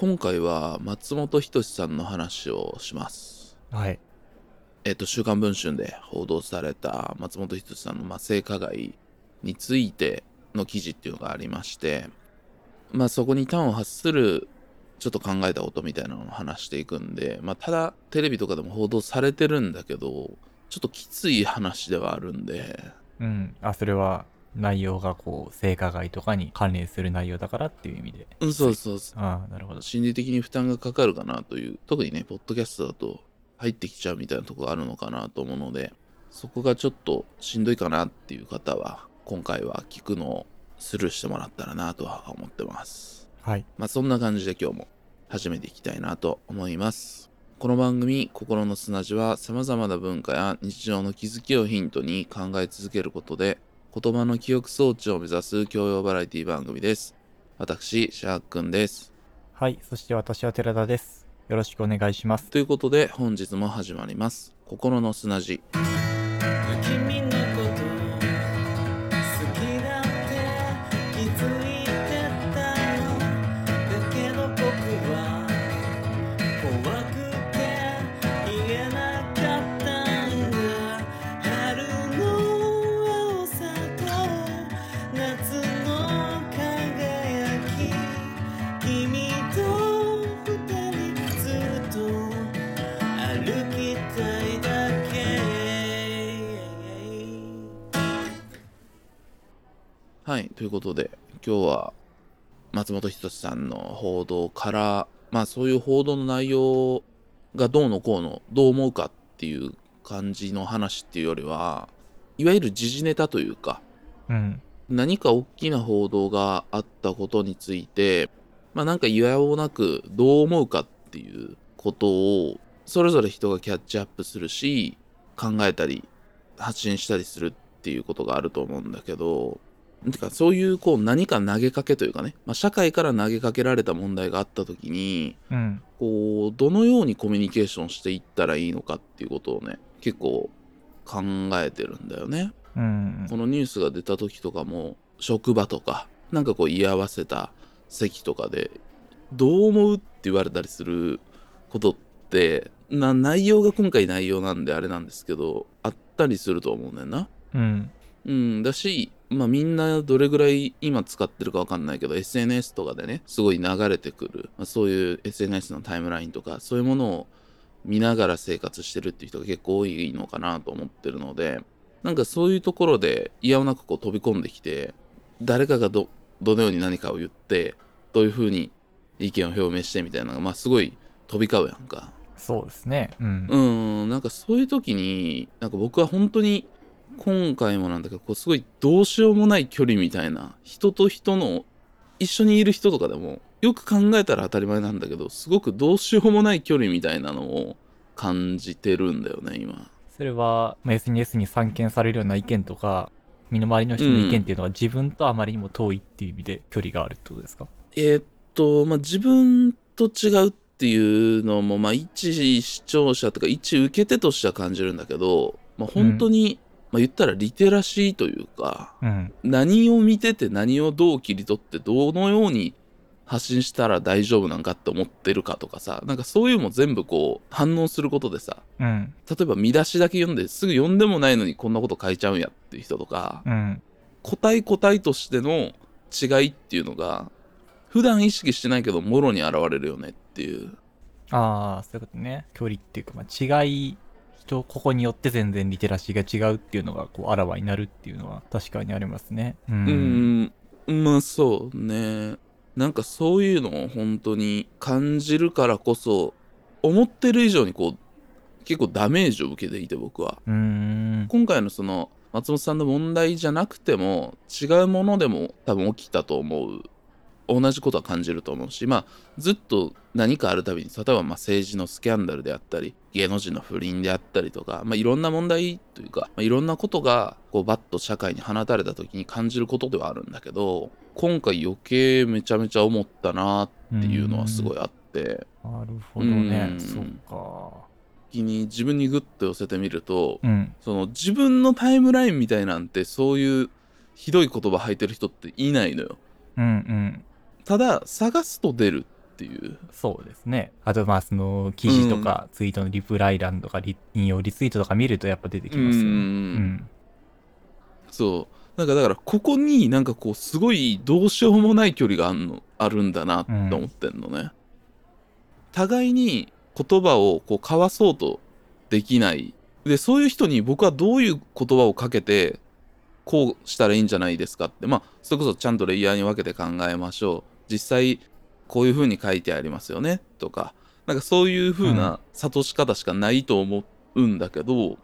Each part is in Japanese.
今回は松本人志さんの話をします。はい。えっ、と、週刊文春で報道された松本人志さんの、まあ、性加害についての記事っていうのがありまして、まあ、そこに端を発するちょっと考えたことみたいなのを話していくんで、まあ、ただテレビとかでも報道されてるんだけど、ちょっときつい話ではあるんで、うん。あ、それは内容がこう、性加害とかに関連する内容だからっていう意味で。うん、そうそうそう。ああ、なるほど。心理的に負担がかかるかなという、特にね、ポッドキャストだと入ってきちゃうみたいなところがあるのかなと思うので、そこがちょっとしんどいかなっていう方は、今回は聞くのをスルーしてもらったらなとは思ってます。はい。まあそんな感じで今日も始めていきたいなと思います。この番組、心の砂地は様々な文化や日常の気づきをヒントに考え続けることで、言葉の記憶装置を目指す教養バラエティ番組です。私、シャークンです。はい。そして私は寺田です。よろしくお願いします。ということで本日も始まります心の砂地はいということで今日は松本人志さんの報道からまあそういう報道の内容がどうのこうのどう思うかっていう感じの話っていうよりはいわゆる時事ネタというかうん。何か大きな報道があったことについてまあなんかいわおなくどう思うかっていうことをそれぞれ人がキャッチアップするし考えたり発信したりするっていうことがあると思うんだけどてかそういうこう何か投げかけというかね、まあ、社会から投げかけられた問題があった時にうん。こうどのようにコミュニケーションしていったらいいのかっていうことをね結構考えてるんだよね。うん。このニュースが出た時とかも職場とかなんかこう居合わせた席とかでどう思うって言われたりすることってな内容が今回内容なんであれなんですけどあったりすると思うねんな。うん。うん、だし、まあみんなどれぐらい今使ってるかわかんないけど SNS とかでねすごい流れてくる、まあ、そういう SNS のタイムラインとかそういうものを見ながら生活してるっていう人が結構多いのかなと思ってるのでなんかそういうところで嫌おなくこう飛び込んできて誰かがどどのように何かを言ってどういうふうに意見を表明してみたいなのがまあすごい飛び交うやんか。そうですね。うん。うん、なんかそういう時に、なんか僕は本当に、今回もなんだけど、こうすごいどうしようもない距離みたいな、人と人の、一緒にいる人とかでも、よく考えたら当たり前なんだけど、すごくどうしようもない距離みたいなのを感じてるんだよね、今。それは、まあ SNS に散見されるような意見とか、身の回りの人の意見っていうのは自分とあまりにも遠いっていう意味で距離があるってことですか？えーっと、まあ、自分と違うっていうのも、まあ、一視聴者とか一受け手としては感じるんだけど、まあ、本当に、まあ、言ったらリテラシーというか、うん。何を見てて何をどう切り取ってどのように発信したら大丈夫なんかって思ってるかとかさなんかそういうのも全部こう反応することでさうん。例えば見出しだけ読んですぐ読んでもないのにこんなこと書いちゃうんやっていう人とかうん。個体個体としての違いっていうのが普段意識してないけどもろに現れるよねっていうああ、そういうことね。距離っていうか、まあ、違い、人、ここによって全然リテラシーが違うっていうのが、こう、あらわになるっていうのは確かにありますね。う。うんーんまあそうねなんかそういうのを本当に感じるからこそ思ってる以上にこう結構ダメージを受けていて僕はうーん。今回のその松本さんの問題じゃなくても違うものでも多分起きたと思う同じことは感じると思うしまあずっと何かあるたびに例えばまあ政治のスキャンダルであったり芸能人の不倫であったりとか、まあ、いろんな問題というか、まあ、いろんなことがこうバッと社会に放たれた時に感じることではあるんだけど今回余計めちゃめちゃ思ったなっていうのはすごいあってなるほどねう。んそっか。気に自分にグッと寄せてみるとうん。その自分のタイムラインみたいなんてそういうひどい言葉吐いてる人っていないのよ。うんうん。ただ探すと出るっっていう。そうですね。あと、まあ、その、記事とか、ツイートのリプライ欄とか、リ引用リツイートとか見るとやっぱ出てきますよね。うん。うん。そう。なんかだからここになんかこうすごいどうしようもない距離があんのあるんだなって思ってんのね、互いに言葉をこう交わそうとできない。でそういう人に僕はどういう言葉をかけてこうしたらいいんじゃないですかって。まあそれこそちゃんとレイヤーに分けて考えましょう実際こういう風に書いてありますよねとかなんかそういう風な諭し方しかないと思うんだけど、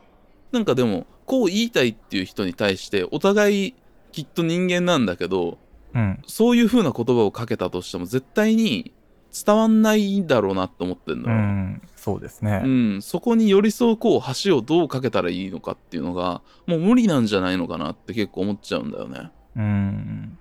なんかでもこう言いたいっていう人に対してお互いきっと人間なんだけどうん。そういう風な言葉をかけたとしても絶対に伝わんないだろうなって思ってんのよ、うん。そうですね。うん、そこに寄り添うこう橋をどうかけたらいいのかっていうのがもう無理なんじゃないのかなって結構思っちゃうんだよね。うん。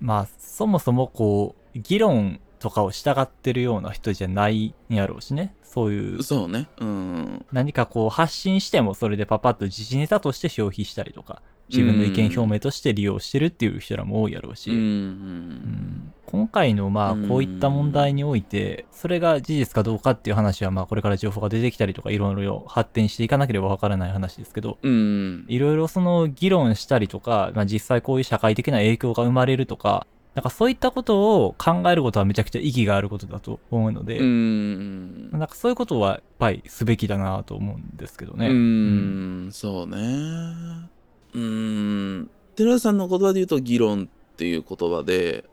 まあ、そもそもこう、議論とかを従ってるような人じゃないんやろうしね。そういう、そうね。うん。何かこう発信してもそれでパパッと自治ネタとして消費したりとか、自分の意見表明として利用してるっていう人らも多いやろうし。うん。うん今回のまあうんこういった問題において、それが事実かどうかっていう話はまあこれから情報が出てきたりとかいろいろ発展していかなければわからない話ですけど、うん。いろいろその議論したりとか、まあ実際こういう社会的な影響が生まれるとか、なんかそういったことを考えることはめちゃくちゃ意義があることだと思うので、うん。なんかそういうことはやっぱりすべきだなと思うんですけどね。うん、そうね。うん。寺田さんの言葉で言うと議論っていう言葉で、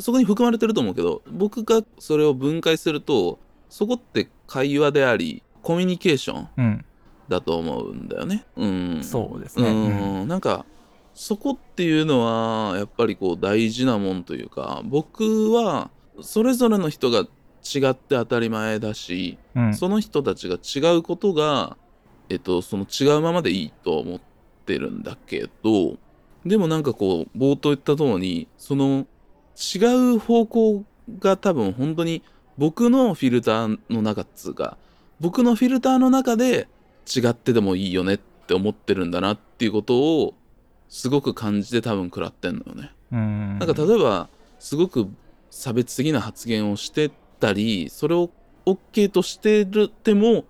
そこに含まれてると思うけど、僕がそれを分解すると、そこって会話であり、コミュニケーションうん。だと思うんだよね。うん。そうですねうん。なんか、そこっていうのは、やっぱりこう大事なもんというか、僕は、それぞれの人が違って当たり前だし、うん。その人たちが違うことが、えっと、その違うままでいいと思ってるんだけど、でもなんかこう、冒頭言った通り、その違う方向が多分本当に僕のフィルターの中っつうか、僕のフィルターの中で違ってでもいいよねって思ってるんだなっていうことをすごく感じて多分食らってんのよね。うん。なんか例えばすごく差別的な発言をしてたりそれを OK としてるても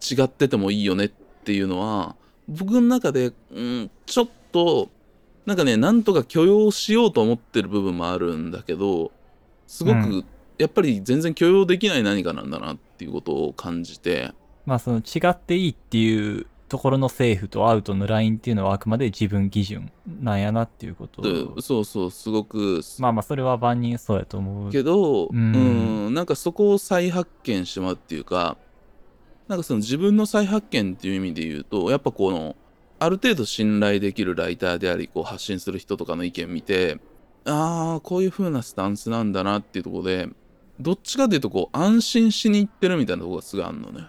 違っててもいいよねっていうのは僕の中で、うん、ちょっとなんかねなんとか許容しようと思ってる部分もあるんだけどすごうくやっぱり全然許容できない何かなんだなっていうことを感じてまあその違っていいっていうところのセーフとアウトのラインっていうのはあくまで自分基準なんやなっていうこと。でそうそうすごくまあまあそれは万人そうやと思う。けど、ううんん、なんかそこを再発見してもらうっていうか、なんかその自分の再発見っていう意味で言うと、やっぱこの、ある程度信頼できるライターであり、こう発信する人とかの意見見て、ああ、こういう風なスタンスなんだなっていうところで、どっちかっていうとこう安心しに行ってるみたいなところがすごいあるのね。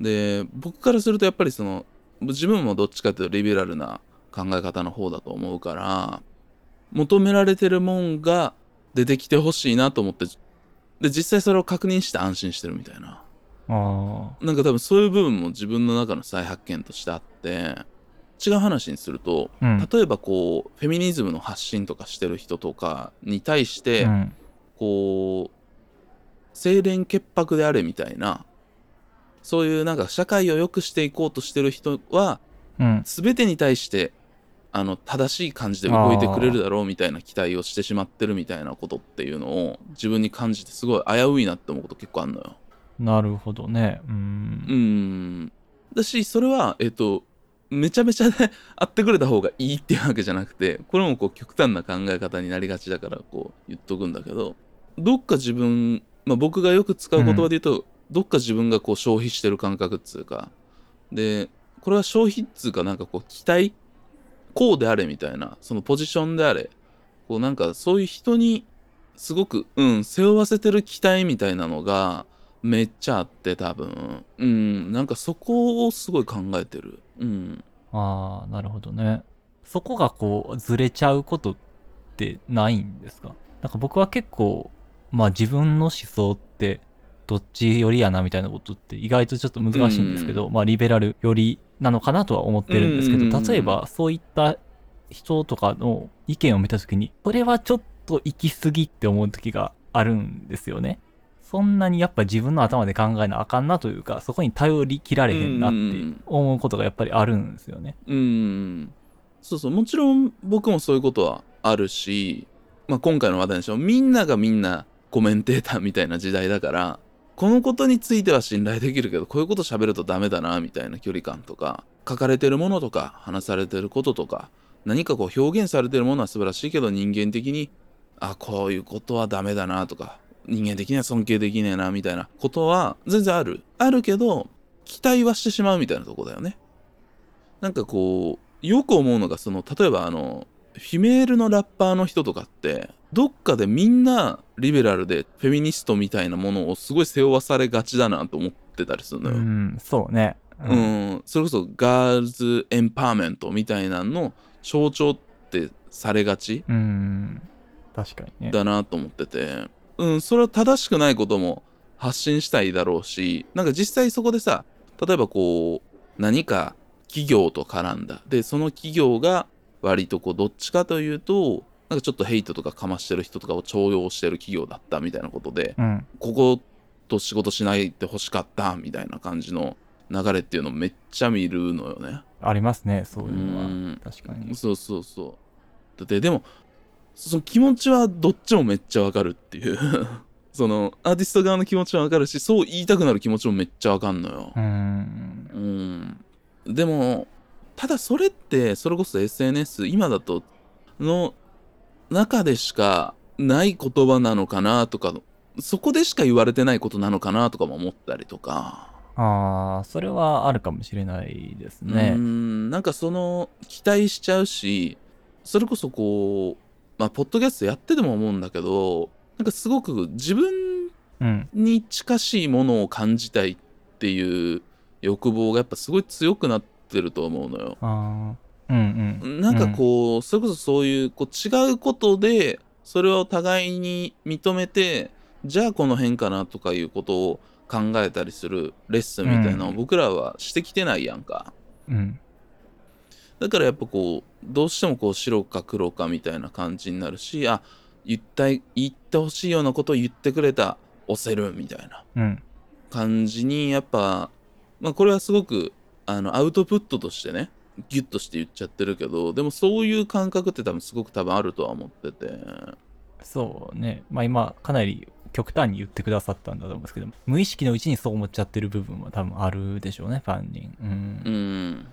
で、僕からするとやっぱりその、自分もどっちかっていうとリベラルな考え方の方だと思うから、求められてるもんが出てきてほしいなと思って、で、実際それを確認して安心してるみたいな。あなんか多分そういう部分も自分の中の再発見としてあって、違う話にすると、あ。うん。例えばこう、フェミニズムの発信とかしてる人とかに対して、うん。こう、清廉潔白であれみたいな、そういうなんか社会を良くしていこうとしてる人は、うん。全てに対してあの正しい感じで動いてくれるだろうみたいな期待をしてしまってるみたいなことっていうのを自分に感じてすごい危ういなって思うこと結構あるのよ。なるほどね。う。うんん。だしそれはえっとめちゃめちゃね 会ってくれた方がいいっていうわけじゃなくてこれもこう極端な考え方になりがちだからこう言っとくんだけどどっか自分、まあ、僕がよく使う言葉で言うと、どっか自分がこう消費してる感覚っつうか。でこれは消費っつうかなんかこう期待こうであれみたいなそのポジションであれ。こうなんかそういう人にすごくうん背負わせてる期待みたいなのがめっちゃあって多分。うんなんかそこをすごい考えてる。うん。ああ、なるほどね。そこがこう、ずれちゃうことってないんですか？なんか僕は結構、まあ自分の思想って、どっちよりやなみたいなことって意外とちょっと難しいんですけど、まあリベラルよりなのかなとは思ってるんですけど、うんうんうん例えばそういった人とかの意見を見たときに、これはちょっと行き過ぎって思う時があるんですよね。そんなにやっぱ自分の頭で考えなあかんなというか、そこに頼りきられへんなって思うことがやっぱりあるんですよね。うんそうそうもちろん僕もそういうことはあるし、まあ、今回の話題でしょみんながみんなコメンテーターみたいな時代だからこのことについては信頼できるけどこういうこと喋るとダメだなみたいな距離感とか書かれてるものとか話されてることとか何かこう表現されてるものは素晴らしいけど人間的にあこういうことはダメだなとか人間的には尊敬できねえなみたいなことは全然ある。あるけど期待はしてしまうみたいなとこだよね。なんかこうよく思うのがその例えばあのフィメールのラッパーの人とかってどっかでみんなリベラルでフェミニストみたいなものをすごい背負わされがちだなと思ってたりするのよ。うん、そうね。ううん、それこそガールズエンパワーメントみたいなのの象徴ってされがちうん。確かにね。だなと思ってて、うん、それは正しくないことも発信したいだろうし、なんか実際そこでさ、例えばこう、何か企業と絡んだ。で、その企業が割とこう、どっちかというと、なんかちょっとヘイトとかかましてる人とかを重用してる企業だったみたいなことで、うん。ここと仕事しないで欲しかったみたいな感じの流れっていうのめっちゃ見るのよね。ありますね、そういうのはうん。確かに。そうそうそう。だってでもその気持ちはどっちもめっちゃわかるっていう そのアーティスト側の気持ちはわかるしそう言いたくなる気持ちもめっちゃわかんのよう。ん。うん。でもただそれってそれこそ SNS 今だとの中でしかない言葉なのかなとかそこでしか言われてないことなのかなとかも思ったりとか。ああ、それはあるかもしれないですね。んなんかその期待しちゃうしそれこそこうまあポッドキャストやってても思うんだけどなんかすごく自分うん。に近しいものを感じたいっていう欲望がやっぱすごい強くなってると思うのよ。ああ。うんうん。なんかこう、それこそそういうこう違うことでそれを互いに認めてじゃあこの辺かなとかいうことを考えたりするレッスンみたいなのを僕らはしてきてないやんか。うん。うん。だからやっぱこうどうしてもこう白か黒かみたいな感じになるしあ言ったい言ってほしいようなことを言ってくれた押せるみたいなうん。感じにやっぱまあこれはすごくあのアウトプットとしてねギュッとして言っちゃってるけどでもそういう感覚って多分すごく多分あるとは思っててそうね。まあ今、かなり極端に言ってくださったんだと思うんですけど、無意識のうちにそう思っちゃってる部分は多分あるでしょうね、ファンに。うんう。ん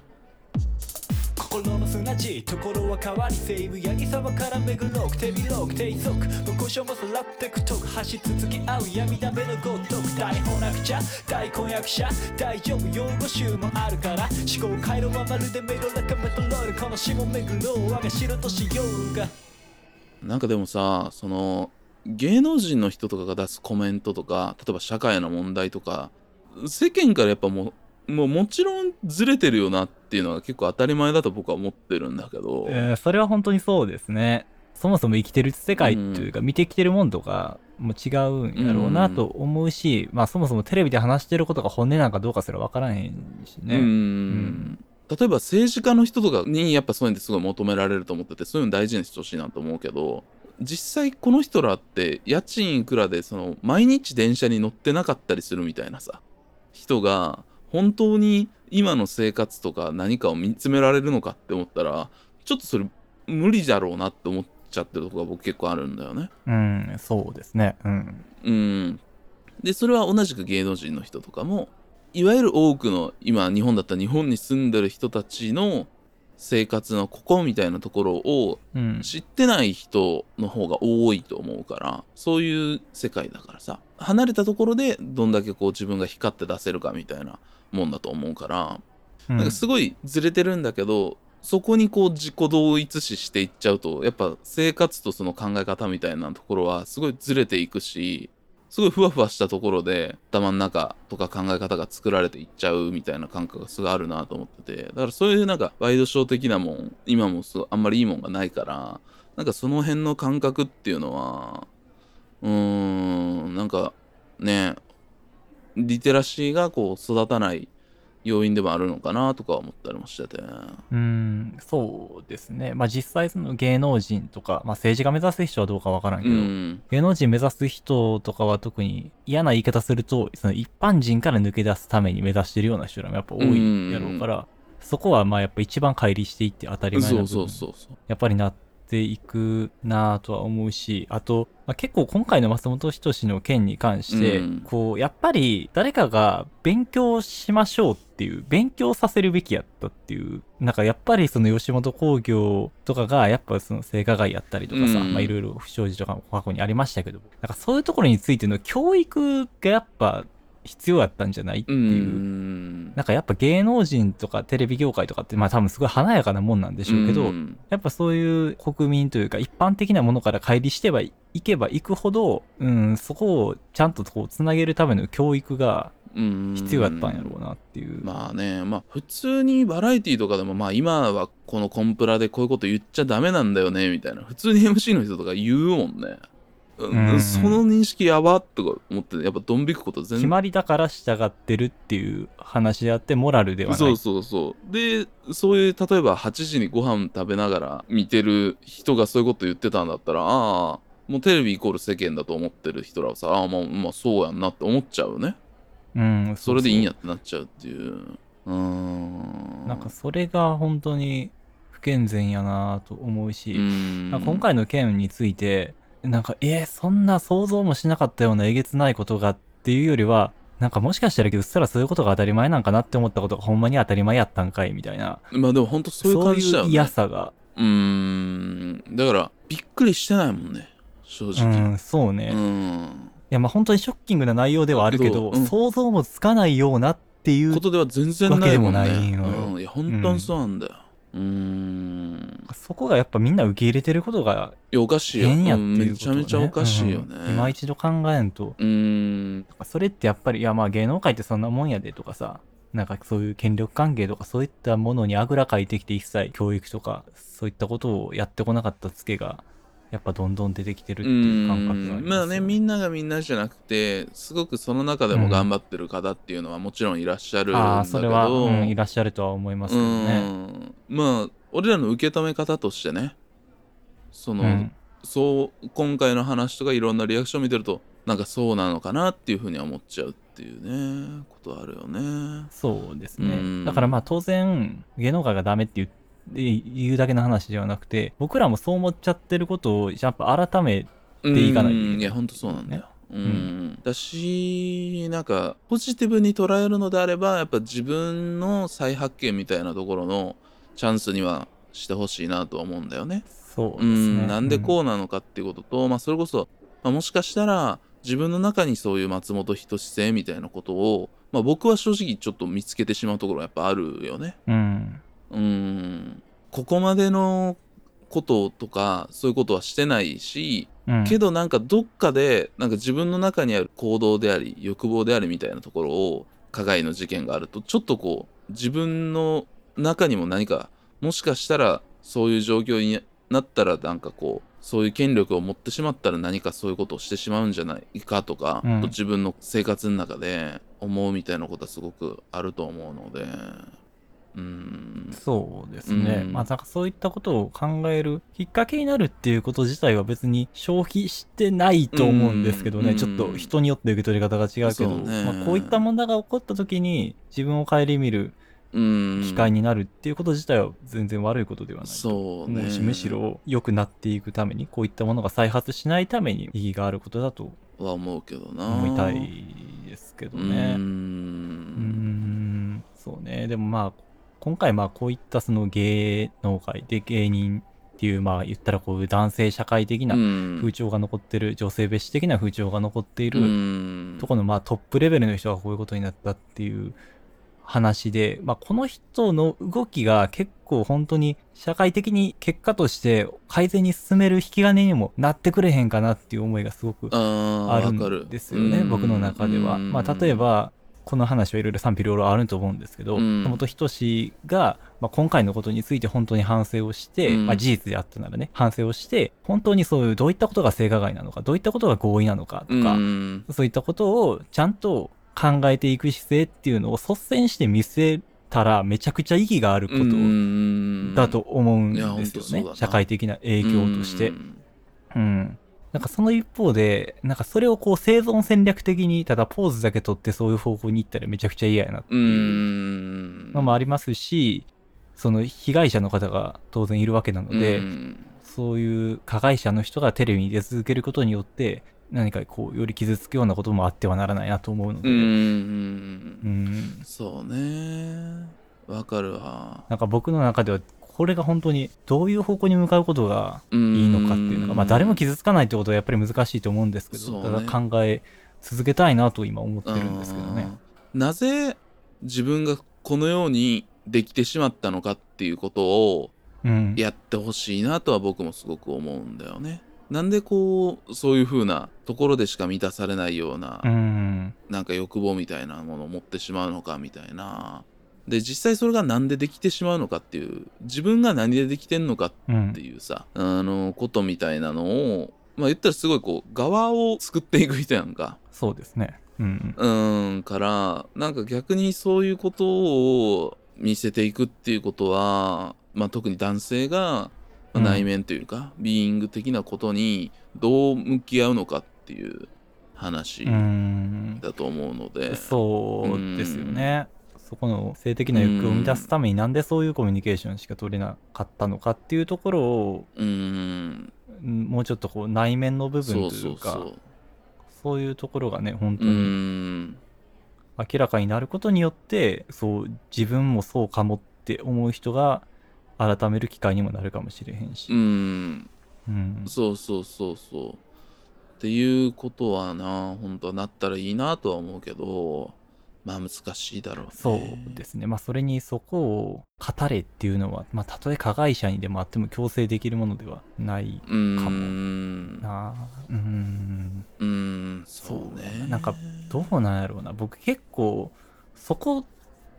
心の砂地ところは変わり西武八木沢から巡ろう手広く低速無故障もさらってくとく走り続き合う闇だめのごとく台本なくちゃ大婚約者大丈夫用語集もあるから思考回路はまるでメロラカメトロールこの詩も巡ろう我が城としようが。なんかでもさその芸能人の人とかが出すコメントとか例えば社会の問題とか世間からやっぱもうもうもちろんずれてるよなっていうのは結構当たり前だと僕は思ってるんだけど、えーそれは本当にそうですね。そもそも生きてる世界というか、見てきてるもんとかも違うんやろうなと思うし、まあそもそもテレビで話してることが本音なんかどうかすら分からへんしね。うーんん。例えば政治家の人とかにやっぱそういうのってすごい求められると思っててそういうの大事にしてほしいなと思うけど実際この人らって家賃いくらでその毎日電車に乗ってなかったりするみたいなさ人が本当に今の生活とか何かを見つめられるのかって思ったらちょっとそれ無理だろうなって思っちゃってるとこが僕結構あるんだよね。うん、そうですね。うん。うん。で、それは同じく芸能人の人とかも、いわゆる多くの、今、日本だったら日本に住んでる人たちの生活のここみたいなところをうん。知ってない人の方が多いと思うから、そういう世界だからさ、離れたところでどんだけこう自分が光って出せるかみたいなもんだと思うから、うん。なんかすごいずれてるんだけど、そこにこう自己同一視していっちゃうと、やっぱ生活とその考え方みたいなところはすごいずれていくし、すごいふわふわしたところで頭の中とか考え方が作られていっちゃうみたいな感覚がすごいあるなと思ってて、だからそういうなんかワイドショー的なもん、今もすごいあんまりいいもんがないから、なんかその辺の感覚っていうのは、うーん、なんかね、リテラシーがこう育たない要因でもあるのかなとか思ったりもしてて。うん、そうですね。まあ実際その芸能人とか、まあ政治家目指す人はどうかわからんけうど、ん。芸能人目指す人とかは特に嫌な言い方すると、その一般人から抜け出すために目指してるような人らもやっぱ多いやろうから、そこはまあやっぱ一番乖離していって当たり前なそうそうそうそう。やっぱりなっていくなぁとは思うし、あと、まあ、結構今回の松本人志の件に関して、うん。こう、やっぱり誰かが勉強しましょうっていう、勉強させるべきやったっていう、なんかやっぱりその吉本興業とかが、やっぱその性加害やったりとかさ、うん。まあいろいろ不祥事とかも過去にありましたけど、なんかそういうところについての教育がやっぱ必要やったんじゃないってういう。ん。なんかやっぱ芸能人とかテレビ業界とかってまあ多分すごい華やかなもんなんでしょうけど、んやっぱそういう国民というか一般的なものから乖離してはいけばいくほど、うん、そこをちゃんとこうつなげるための教育がうん必要やったんやろうなっていう。まあね、まあ普通にバラエティとかでもまあ今はこのコンプラでこういうこと言っちゃダメなんだよねみたいな普通に MC の人とか言うもんね。その認識やばっとか思ってやっぱドン引くこと全決まりだから従ってるっていう話であってモラルではない。そうそうそう。でそういう例えば8時にご飯食べながら見てる人がそういうこと言ってたんだったらああもうテレビイコール世間だと思ってる人らはさああまあまあそうやんなって思っちゃうね。うん、それでいいんや。やってなっちゃうっていう。うーん。なんかそれが本当に不健全やなと思うし、うん。今回の件について、なんか、えーそんな想像もしなかったようなえげつないことがっていうよりは、なんかもしかしたらけど、そしたらそういうことが当たり前なんかなって思ったことがほんまに当たり前やったんかいみたいな、まあでも本当そういう感じだよそういうね嫌さが、うーん。だからびっくりしてないもんね。正う直ん、そうね。うん、いや、まあ本当にショッキングな内容ではあるけど、うん。想像もつかないようなっていうことでは全然ないもんね。わけでもないのようん、いや本当にそうなんだようーん。そこがやっぱみんな受け入れてることがおかしいよ、変やっていうこと、ね、ちゃめちゃおかしいよね、うん今一度考えんと。うーんそれってやっぱり、いやまあ芸能界ってそんなもんやでとかさ、なんかそういう権力関係とかそういったものにあぐらかいてきて一切教育とかそういったことをやってこなかったツケが、やっぱどんどん出てきてるっていう感覚がありますよまあねみんながみんなじゃなくてすごくその中でも頑張ってる方っていうのはもちろんいらっしゃるんだけど、ああ、それは、うん、いらっしゃるとは思いますけどね。うん。まあ俺らの受け止め方としてね。その、うん。そう今回の話とかいろんなリアクション見てるとなんかそうなのかなっていうふうには思っちゃうっていうねことはあるよね。そうですね。うん。だからまあ当然、芸能界がダメって言う言うだけの話ではなくて、僕らもそう思っちゃってることをやっぱ改めでいかないといやほんとそうなんだよ、うんんだしなんかポジティブに捉えるのであればやっぱ自分の再発見みたいなところのチャンスにはしてほしいなとは思うんだよね。そうですうね。ん、なんでこうなのかっていうことと、まあそれこそ、まあ、もしかしたら自分の中にそういう松本人志性みたいなことを、まあ、僕は正直ちょっと見つけてしまうところはやっぱあるよね。うん。うん。ここまでのこととかそういうことはしてないし、うん。けどなんかどっかでなんか自分の中にある行動であり欲望でありみたいなところを加害の事件があるとちょっとこう自分の中にも何かもしかしたらそういう状況になったらなんかこうそういう権力を持ってしまったら何かそういうことをしてしまうんじゃないかとか、うん。と自分の生活の中で思うみたいなことはすごくあると思うのでうん。そうですね。うん。まあ、なんかそういったことを考えるきっかけになるっていうこと自体は別に消費してないと思うんですけどね。うん。ちょっと人によって受け取り方が違うけど、ね。まあ、こういった問題が起こった時に自分を顧みるうん。機会になるっていうこと自体は全然悪いことではないとそうね。むしろ良くなっていくために、こういったものが再発しないために意義があることだとは思うけどな。思いたいですけどね。うん。そうね。でもまあ、今回まあこういったその芸能界で芸人っていうまあ言ったらこういう男性社会的なうん。風潮が残ってる、女性蔑視的な風潮が残っている、うん。とこのまあトップレベルの人がこういうことになったっていう話で、まあこの人の動きが結構本当に社会的に結果として改善に進める引き金にもなってくれへんかなっていう思いがすごくある。んですよね、うん僕の中では。うん。まあ例えば、この話はいろいろ賛否両論あると思うんですけど、うん。松本人志が、まあ、今回のことについて本当に反省をして、うん。まあ、事実であったならね、反省をして、本当にそういうどういったことが性加害なのか、どういったことが合意なのかとか、うん。そういったことをちゃんと考えていく姿勢っていうのを率先して見せたらめちゃくちゃ意義があるこうとんだと思うんですよ。ね。社会的な影響として。う。ん。うん。なんかその一方で、なんかそれをこう生存戦略的に、ただポーズだけ取ってそういう方向に行ったらめちゃくちゃ嫌やなってういうん。のもありますし、その被害者の方が当然いるわけなので、うん。そういう加害者の人がテレビに出続けることによって、何かこう、より傷つくようなこともあってはならないなと思うので、うん。うん。そうね。わかるわ。なんか僕の中では、これが本当にどういう方向に向かうことがいいいのかっていうのが、まあ誰も傷つかないってことはやっぱり難しいと思うんですけど、ねただ考え続けたいなと今思ってるんですけどね。うんなぜ自分がこのようにできてしまったのかっていうことをうん。やってほしいなとは僕もすごく思うんだよね。なんでこうそういう風なところでしか満たされないような、うん。なんか欲望みたいなものを持ってしまうのかみたいな。で実際それが何でできてしまうのかっていう自分が何でできてんのかうんって。いうさ、あのことみたいなのをまあ言ったらすごいこう側を作っていく人やんか。そうですね。うん。うーんからなんか逆にそういうことを見せていくっていうことは、まあ、特に男性が内面というか、ビーイング的なことにどう向き合うのかっていう話うん。だと思うので、そうですよね。そこの性的な欲を満たすためになんでそういうコミュニケーションしか取れなかったのかっていうところを、うーん。うんもうちょっとこう内面の部分といううそういうところがね、本当にん。明らかになることによって、そう、自分もそうかもって思う人が改める機会にもなるかもしれへんし。うーん。うん。そうそうそうそう。っていうことはな本当はなったらいいなとは思うけどまあ難しいだろうねそうですね。まあ、それにそこを語れっていうのは、まあ、たとえ加害者にでもあっても強制できるものではないかもんなあ。うん。うーんそうねなんか、どうなんやろうな。僕結構、そこっ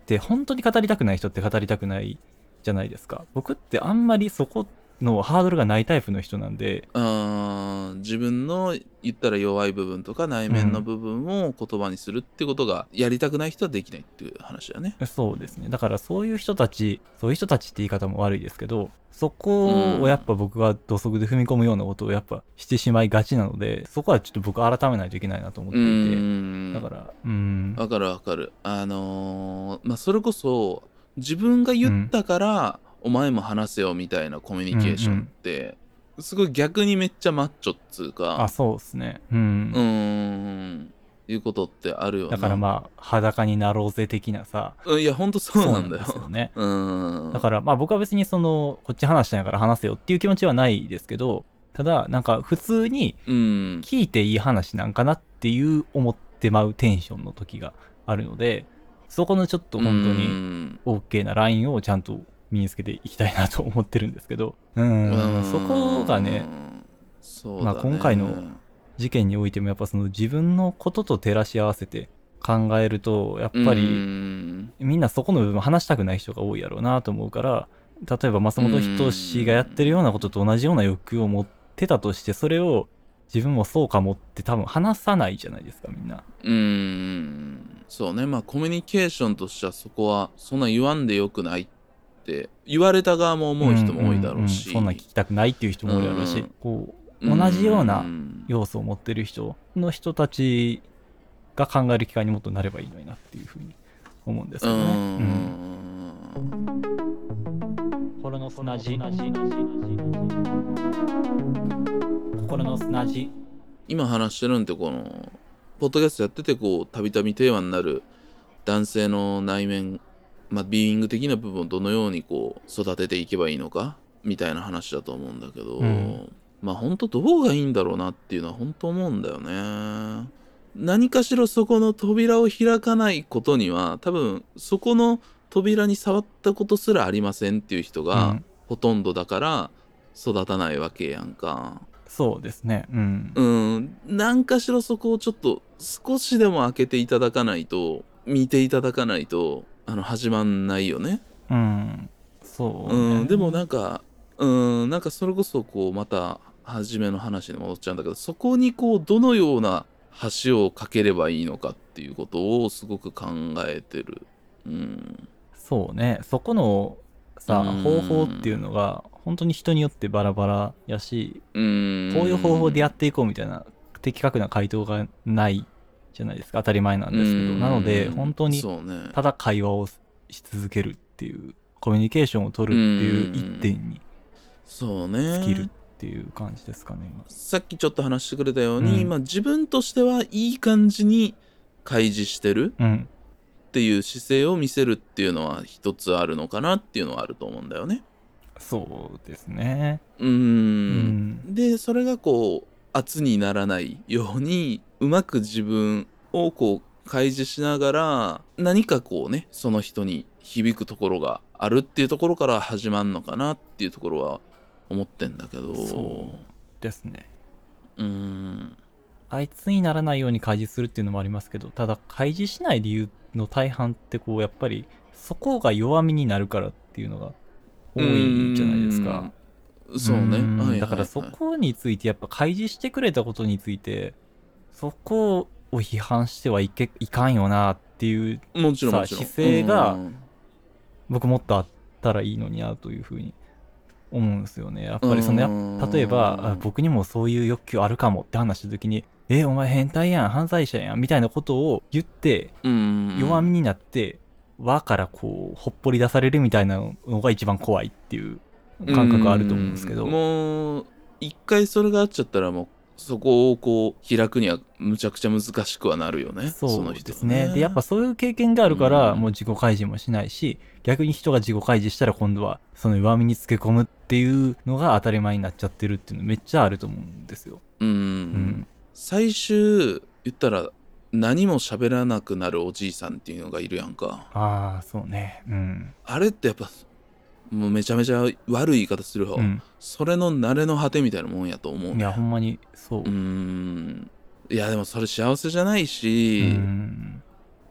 て本当に語りたくない人って語りたくないじゃないですか。僕ってあんまりそこのハードルがないタイプの人なんで、あー自分の言ったら弱い部分とか内面の部分を言葉にするってことがやりたくない人はできないっていう話だね。そうですね。だからそういう人たち、そういう人たちって言い方も悪いですけど、そこをやっぱ僕が土足で踏み込むようなことをやっぱしてしまいがちなので、そこはちょっと僕改めないといけないなと思っうていて。だから、うん。わかるわかる。あのーまあそれこそ自分が言ったから、お前も話せよみたいなコミュニケーションって、すごい逆にめっちゃマッチョっつうかあ、そうですね。うん。うーんいうことってあるよなだからまあ、裸になろうぜ的なさ、うんいやほんとそうなんだよね。うーんだからまあ僕は別にその、こっち話したんやから話せよっていう気持ちはないですけど、ただなんか普通にうん聞いていい話なんかなっていう思ってまうテンションの時があるので、そこのちょっと本当うにん OK なラインをちゃんと身につけていきたいなと思ってるんですけど、うん、うんそこがね、そうだね。まあ今回の事件においてもやっぱその自分のことと照らし合わせて考えると、やっぱうりん。みんなそこの部分話したくない人が多いやろうなと思うから、例えば松本人志がやってるようなことと同じような欲求を持ってたとして、それを自分もそうかもって多分話さないじゃないですか、みんな。うーん。そうね。まあコミュニケーションとしてはそこはそんな言わんでよくないって言われた側も思う人も多いだろうし、んんんそんなん聞きたくないっていう人も多いだろうし、うん。こう、同じようなうん要素を持ってる人の人たちが考える機会にもっとなればいいのになっていうふうに思うんですうけどね。ん心の砂地。心の砂地。今話してるんってこのポッドキャストやっててこうたびたびテーマになる男性の内面まあビーイング的な部分をどのようにこう育てていけばいいのかみたいな話だと思うんだけど、うんまあ本当どうがいいんだろうなっていうのは本当思うんだよね。何かしらそこの扉を開かないことには多分そこの扉に触ったことすらありませんっていう人うがんほとんどだから育たないわけやんか。そうですね。うん。うん、何かしらそこをちょっと少しでも開けていただかないと見ていただかないとあの始まんないよね。うん。そう、うん、でもなんかうんなんかそれこそこうまた初めの話に戻っちゃうんだけどそこにこうどのような橋を架ければいいのかっていうことをすごく考えてる。うん。そうねそこのさうん方法っていうのが本当に人によってバラバラやしうん。こういう方法でやっていこうみたいな的確な回答がないじゃないですか。当たり前なんですけど。うん。なので本当に。ただ会話をし続けるっていうコミュニケーションを取るっていう一点にそうね。尽きるっていう感じですかね。今さっきちょっと話してくれたように、うん。まあ自分としてはいい感じに開示してるうん。っていう姿勢を見せるっていうのは一つあるのかなっていうのはあると思うんだよね。そうですね。うん。でそれがこう圧にならないようにうまく自分をこう開示しながら何かこうねその人に響くところがあるっていうところから始まるのかなっていうところは思ってんだけど。そうですね。うーん。あいつにならないように開示するっていうのもありますけどただ開示しない理由の大半ってこうやっぱりそこが弱みになるからっていうのが多いじゃないですか。そうね、うんはいはい。はいだからそこについてやっぱ開示してくれたことについてそこを批判してはいけいかんよなっていうもちろん姿勢がうん。僕もっとあったらいいのになというふうに思うんですよね。やっぱりその例えばあ僕にもそういう欲求あるかもって話した時に「えお前変態やん犯罪者やん」みたいなことを言ってうん。弱みになって輪からこうほっぽり出されるみたいなのが一番怖いっていう感覚あると思うんですけど。うん。もう一回それがあっちゃったらもうそこをこう開くにはむちゃくちゃ難しくはなるよね。そうですね。でやっぱそういう経験があるから、うん。もう自己開示もしないし逆に人が自己開示したら今度はその弱みにつけ込むっていうのが当たり前になっちゃってるっていうのめっちゃあると思うんですよ。うん、うん。最終言ったら何も喋らなくなるおじいさんっていうのがいるやんか。ああそうね。うん。あれってやっぱもうめちゃめちゃ悪い言い方するよ、うん。それの慣れの果てみたいなもんやと思う。ねいやほんまにそう。うーん。いやでもそれ幸せじゃないうし、ん。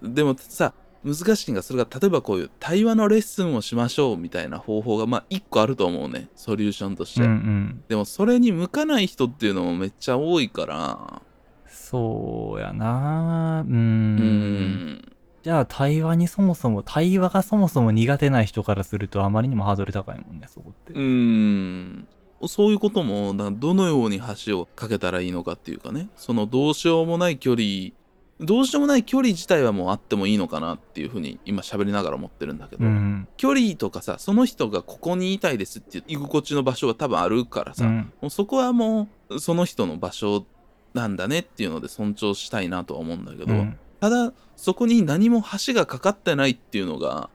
でもさ難しいのがそれが例えばこういう対話のレッスンをしましょうみたいな方法がまあ一個あると思うね。ソリューションとして、うんうん。でもそれに向かない人っていうのもめっちゃ多いから。そうやな。ううんんじゃあ対話にそもそも対話がそもそも苦手な人からするとあまりにもハードル高いもんねそこって、うーん。そういうこともだどのように橋を架けたらいいのかっていうかね。そのどうしようもない距離どうしようもない距離自体はもうあってもいいのかなっていうふうに今喋りながら思ってるんだけど、うん。距離とかさその人がここにいたいですっていう居心地の場所が多分あるからさ、うん。もうそこはもうその人の場所なんだねっていうので尊重したいなとは思うんだけど、うんただそこに何も橋がかかってないっていうのが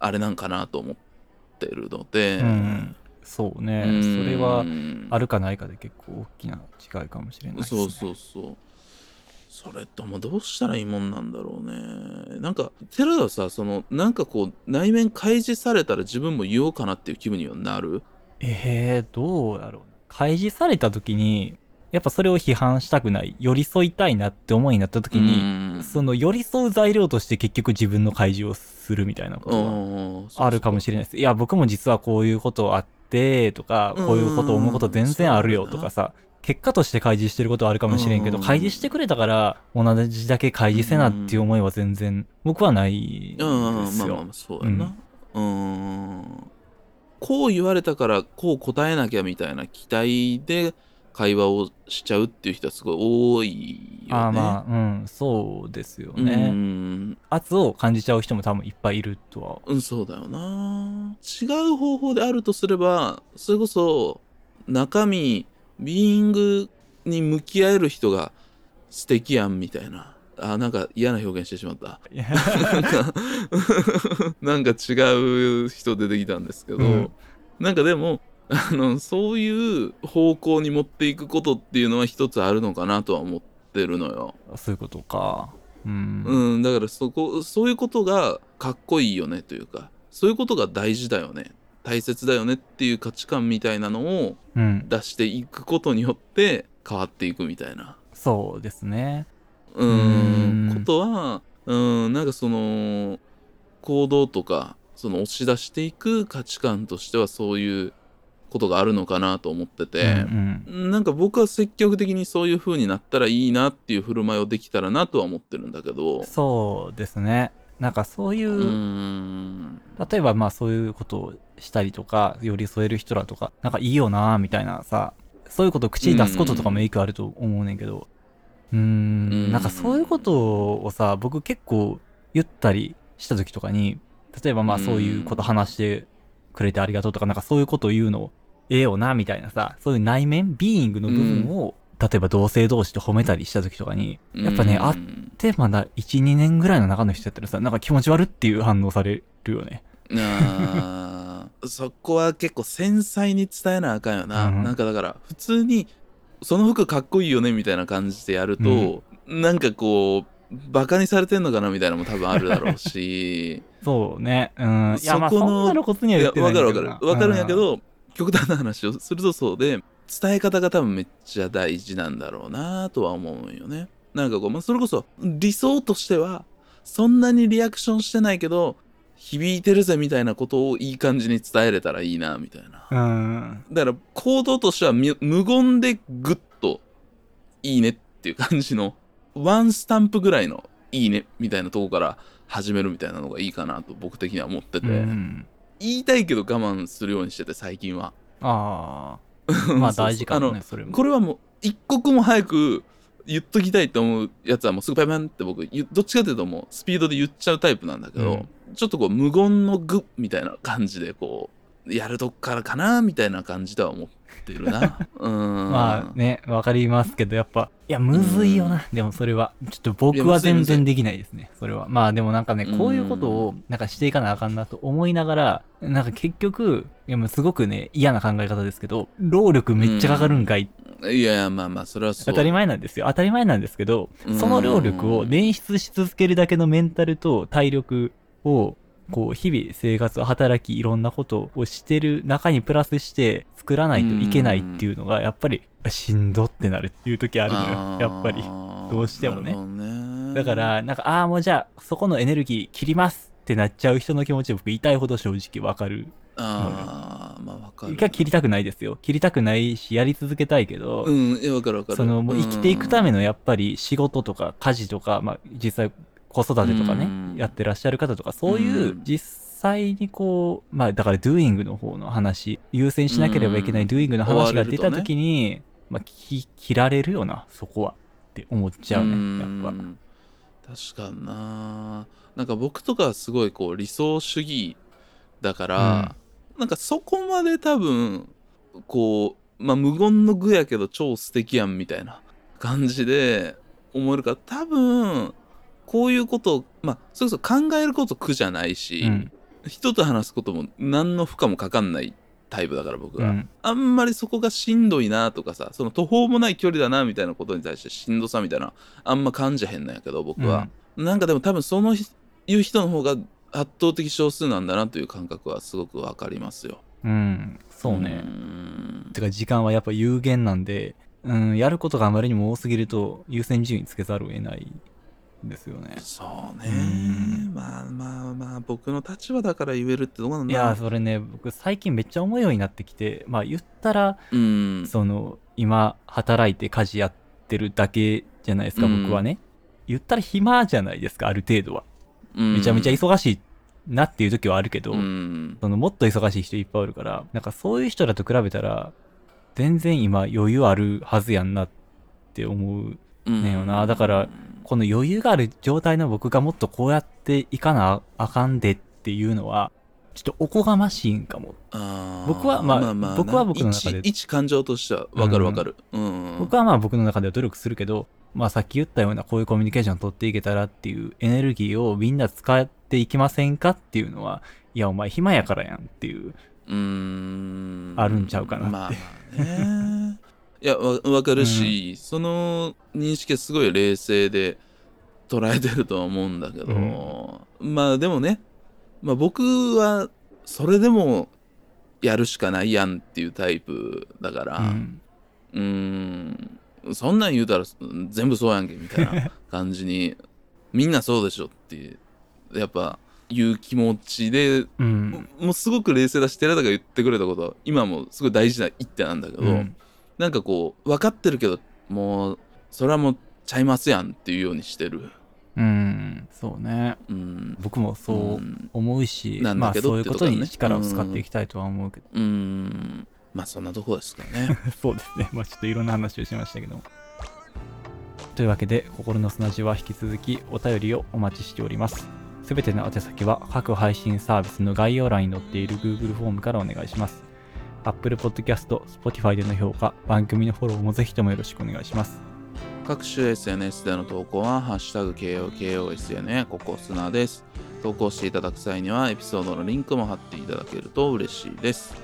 あれなんかなと思ってるので、うんそうね。うん。それはあるかないかで結構大きな違いかもしれないです、ね、そうそうそう。それともどうしたらいいもんなんだろうね。なんか寺田はさそのなんかこう内面開示されたら自分も言おうかなっていう気分にはなる？えー、どうだろう。開示された時にやっぱそれを批判したくない寄り添いたいなって思いになった時に、にその寄り添う材料として結局自分の開示をするみたいなことがあるかもしれないです。いや、僕も実はこういうことあって、とか、こういうこと思うこと全然あるよとかさ、結果として開示してることはあるかもしれんけど、うん開示してくれたから、同じだけ開示せなっていう思いは全然、僕はないうんうんうん。ですよまあまあ。そうやな。うん。こう言われたからこう答えなきゃみたいな期待で会話をしちゃうっていう人はすごい多いよねああまあ、うん、そうですようね。ん圧を感じちゃう人も多分いっぱいいるとは。うん、そうだよな。違う方法であるとすれば、それこそ中身、ビーイングに向き合える人が素敵やんみたいな。あ、なんか嫌な表現してしまった。いやなんかなんか違う人出てきたんですけど、うんなんかでも、あの、そういう方向に持っていくことっていうのは一つあるのかなとは思ってるのよ。そういうことか。うん。うん、だからそこそういうことがかっこいいよねというかそういうことが大事だよね大切だよねっていう価値観みたいなのをうん。出していくことによって変わっていくみたいなそうですね。ううんんことはうんなんかその行動とかその押し出していく価値観としてはそういうことがあるのかなと思ってうて、ん。なんか僕は積極的にそういう風になったらいいなっていう振る舞いをできたらなとは思ってるんだけど。うん、そうですね。なんかそういう、例えばまあそういうことをしたりとか、寄り添える人らとか、なんかいいよなみたいなさ、そういうことを口に出すこととかも影響あると思うねんけど、うーん、ん。なんかそういうことをさ、僕結構言ったりした時とかに、例えばまあそういうこと話してくれてありがとうとか、なんかそういうことを言うのええよなみたいなさ、そういう内面、ビーイングの部分を、例えば同性同士で褒めたりした時とかに、やっぱね、うんあってまだ1、2年ぐらいの中の人やったらさ、なんか気持ち悪っていう反応されるよね。そこは結構繊細に伝えなあかんよな、うん。なんかだから普通にその服かっこいいよねみたいな感じでやると、なんかこうバカにされてんのかなみたいなのも多分あるだろうし。そうね。うん。いや、まあ、そこのそんなのことにはい言やってないわかるんだけどなわかる。わかるんやけ、ど、極端な話をするとそうで伝え方が多分めっちゃ大事なんだろうなとは思うんよね。なんかこう、まあ、それこそ理想としてはそんなにリアクションしてないけど響いてるぜみたいなことをいい感じに伝えれたらいいなみたいな。だから行動としてはみ無言でグッといいねっていう感じのワンスタンプぐらいのいいねみたいなとこから始めるみたいなのがいいかなと僕的には思ってて、うん、言いたいけど我慢するようにしてて最近はあ あ。まあ、大事かもね、それも。これはもう一刻も早く言っときたいと思うやつはもうすぐパンパンって僕言どっちかというともうスピードで言っちゃうタイプなんだけど、ちょっとこう無言のグみたいな感じでこうやるとこからかなみたいな感じでは思ってるな うんまあね、わかりますけど、やっぱ、いや、むずいよな。でもそれは。ちょっと僕は全然できないですね。それは。まあでもなんかね、こういうことを、なんかしていかなあかんなと思いながら、なんか結局、いやもうすごくね、嫌な考え方ですけど、労力めっちゃかかるんかい。いやいやまあまあそれはそう当たり前なんですよ。当たり前なんですけど、うんその労力を捻出し続けるだけのメンタルと体力を、こう、日々生活を働き、いろんなことをしてる中にプラスして作らないといけないっていうのが、やっぱりしんどってなるっていう時あるのよ。やっぱり。どうしてもねねだから、なんか、ああ、もうじゃあ、そこのエネルギー切りますってなっちゃう人の気持ち僕痛いほど正直わかる。ああまあわかる一回切りたくないですよ。切りたくないし、やり続けたいけど、うんわかるわかるそのもう生きていくためのやっぱり仕事とか家事とか、まあ実際子育てとかね、うん。やってらっしゃる方とか、そういううん。実際にこう、まあだから doing の方の話、優先しなければいけないうん。doing の話が出た時に、まあき切られるよな、そこは。って思っちゃうね、やっぱ。うん確かにな。なんか僕とかはすごいこう理想主義だから、なんかそこまで多分こうまあ無言の具やけど超素敵やんみたいな感じで思えるから多分こういうことをまあそれこそ考えること苦じゃないし、うん。人と話すことも何の負荷もかかんないタイプだから僕が、うん。あんまりそこがしんどいなとかさその途方もない距離だなみたいなことに対してしんどさみたいなあんま感じへんのやけど僕は、なんかでも多分そのひいう人の方が圧倒的少数なんだなという感覚はすごくわかりますようん。そうね。んてか時間はやっぱ有限なんで、うん、やることがあまりにも多すぎると優先順位つけざるを得ないんですよね。そうね。うん。まあまあまあ僕の立場だから言えるってどうなんだいや、それね、僕最近めっちゃ思うようになってきて、まあ言ったら、うん。その、今働いて家事やってるだけじゃないですか、うん。僕はね。言ったら暇じゃないですか、ある程度は。うん。めちゃめちゃ忙しいなっていう時はあるけど、うん。そのもっと忙しい人いっぱいおるから、なんかそういう人らと比べたら、全然今余裕あるはずやんなって思うねよな。だからこの余裕がある状態の僕がもっとこうやっていかなあかんでっていうのは、ちょっとおこがましいんかも。僕はまあ僕は僕の中で一一感情としてはわかるわかる。うん、僕はまあ僕の中では努力するけど、まあさっき言ったようなこういうコミュニケーション取っていけたらっていうエネルギーをみんな使っていきませんかっていうのは、いやお前暇やからやんっていう。うーん。あるんちゃうかなって。まあまあねいやわわかるし、その認識はすごい冷静で捉えてるとは思うんだけど、まあでもね、まあ、僕はそれでもやるしかないやんっていうタイプだから、うん。うーんそんなん言うたら全部そうやんけみたいな感じに みんなそうでしょっていうやっぱいう気持ちで、うん。もうすごく冷静だし寺田が言ってくれたことは今もすごい大事な一手なんだけど、うんなんかこう分かってるけどもうそれはもうちゃいますやんっていうようにしてる。うん。そうね。うん。僕もそううん思うし、なんまあそういうことに力を使っていきたいとは思うけど。うん。まあそんなとこですかね。そうですね。まあちょっといろんな話をしましたけども。というわけで、心の砂地は引き続きお便りをお待ちしております。すべての宛先は各配信サービスの概要欄に載っている Google フォームからお願いします。Apple Podcast、Spotify での評価、番組のフォローもぜひともよろしくお願いします。各種 SNS での投稿は、ハッシュタグ KOKOSN ここ砂です。投稿していただく際には、エピソードのリンクも貼っていただけると嬉しいです。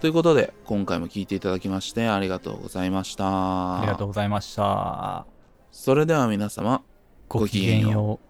ということで、今回も聞いていただきましてありがとうございました。ありがとうございました。それでは皆様、ごきげんよう。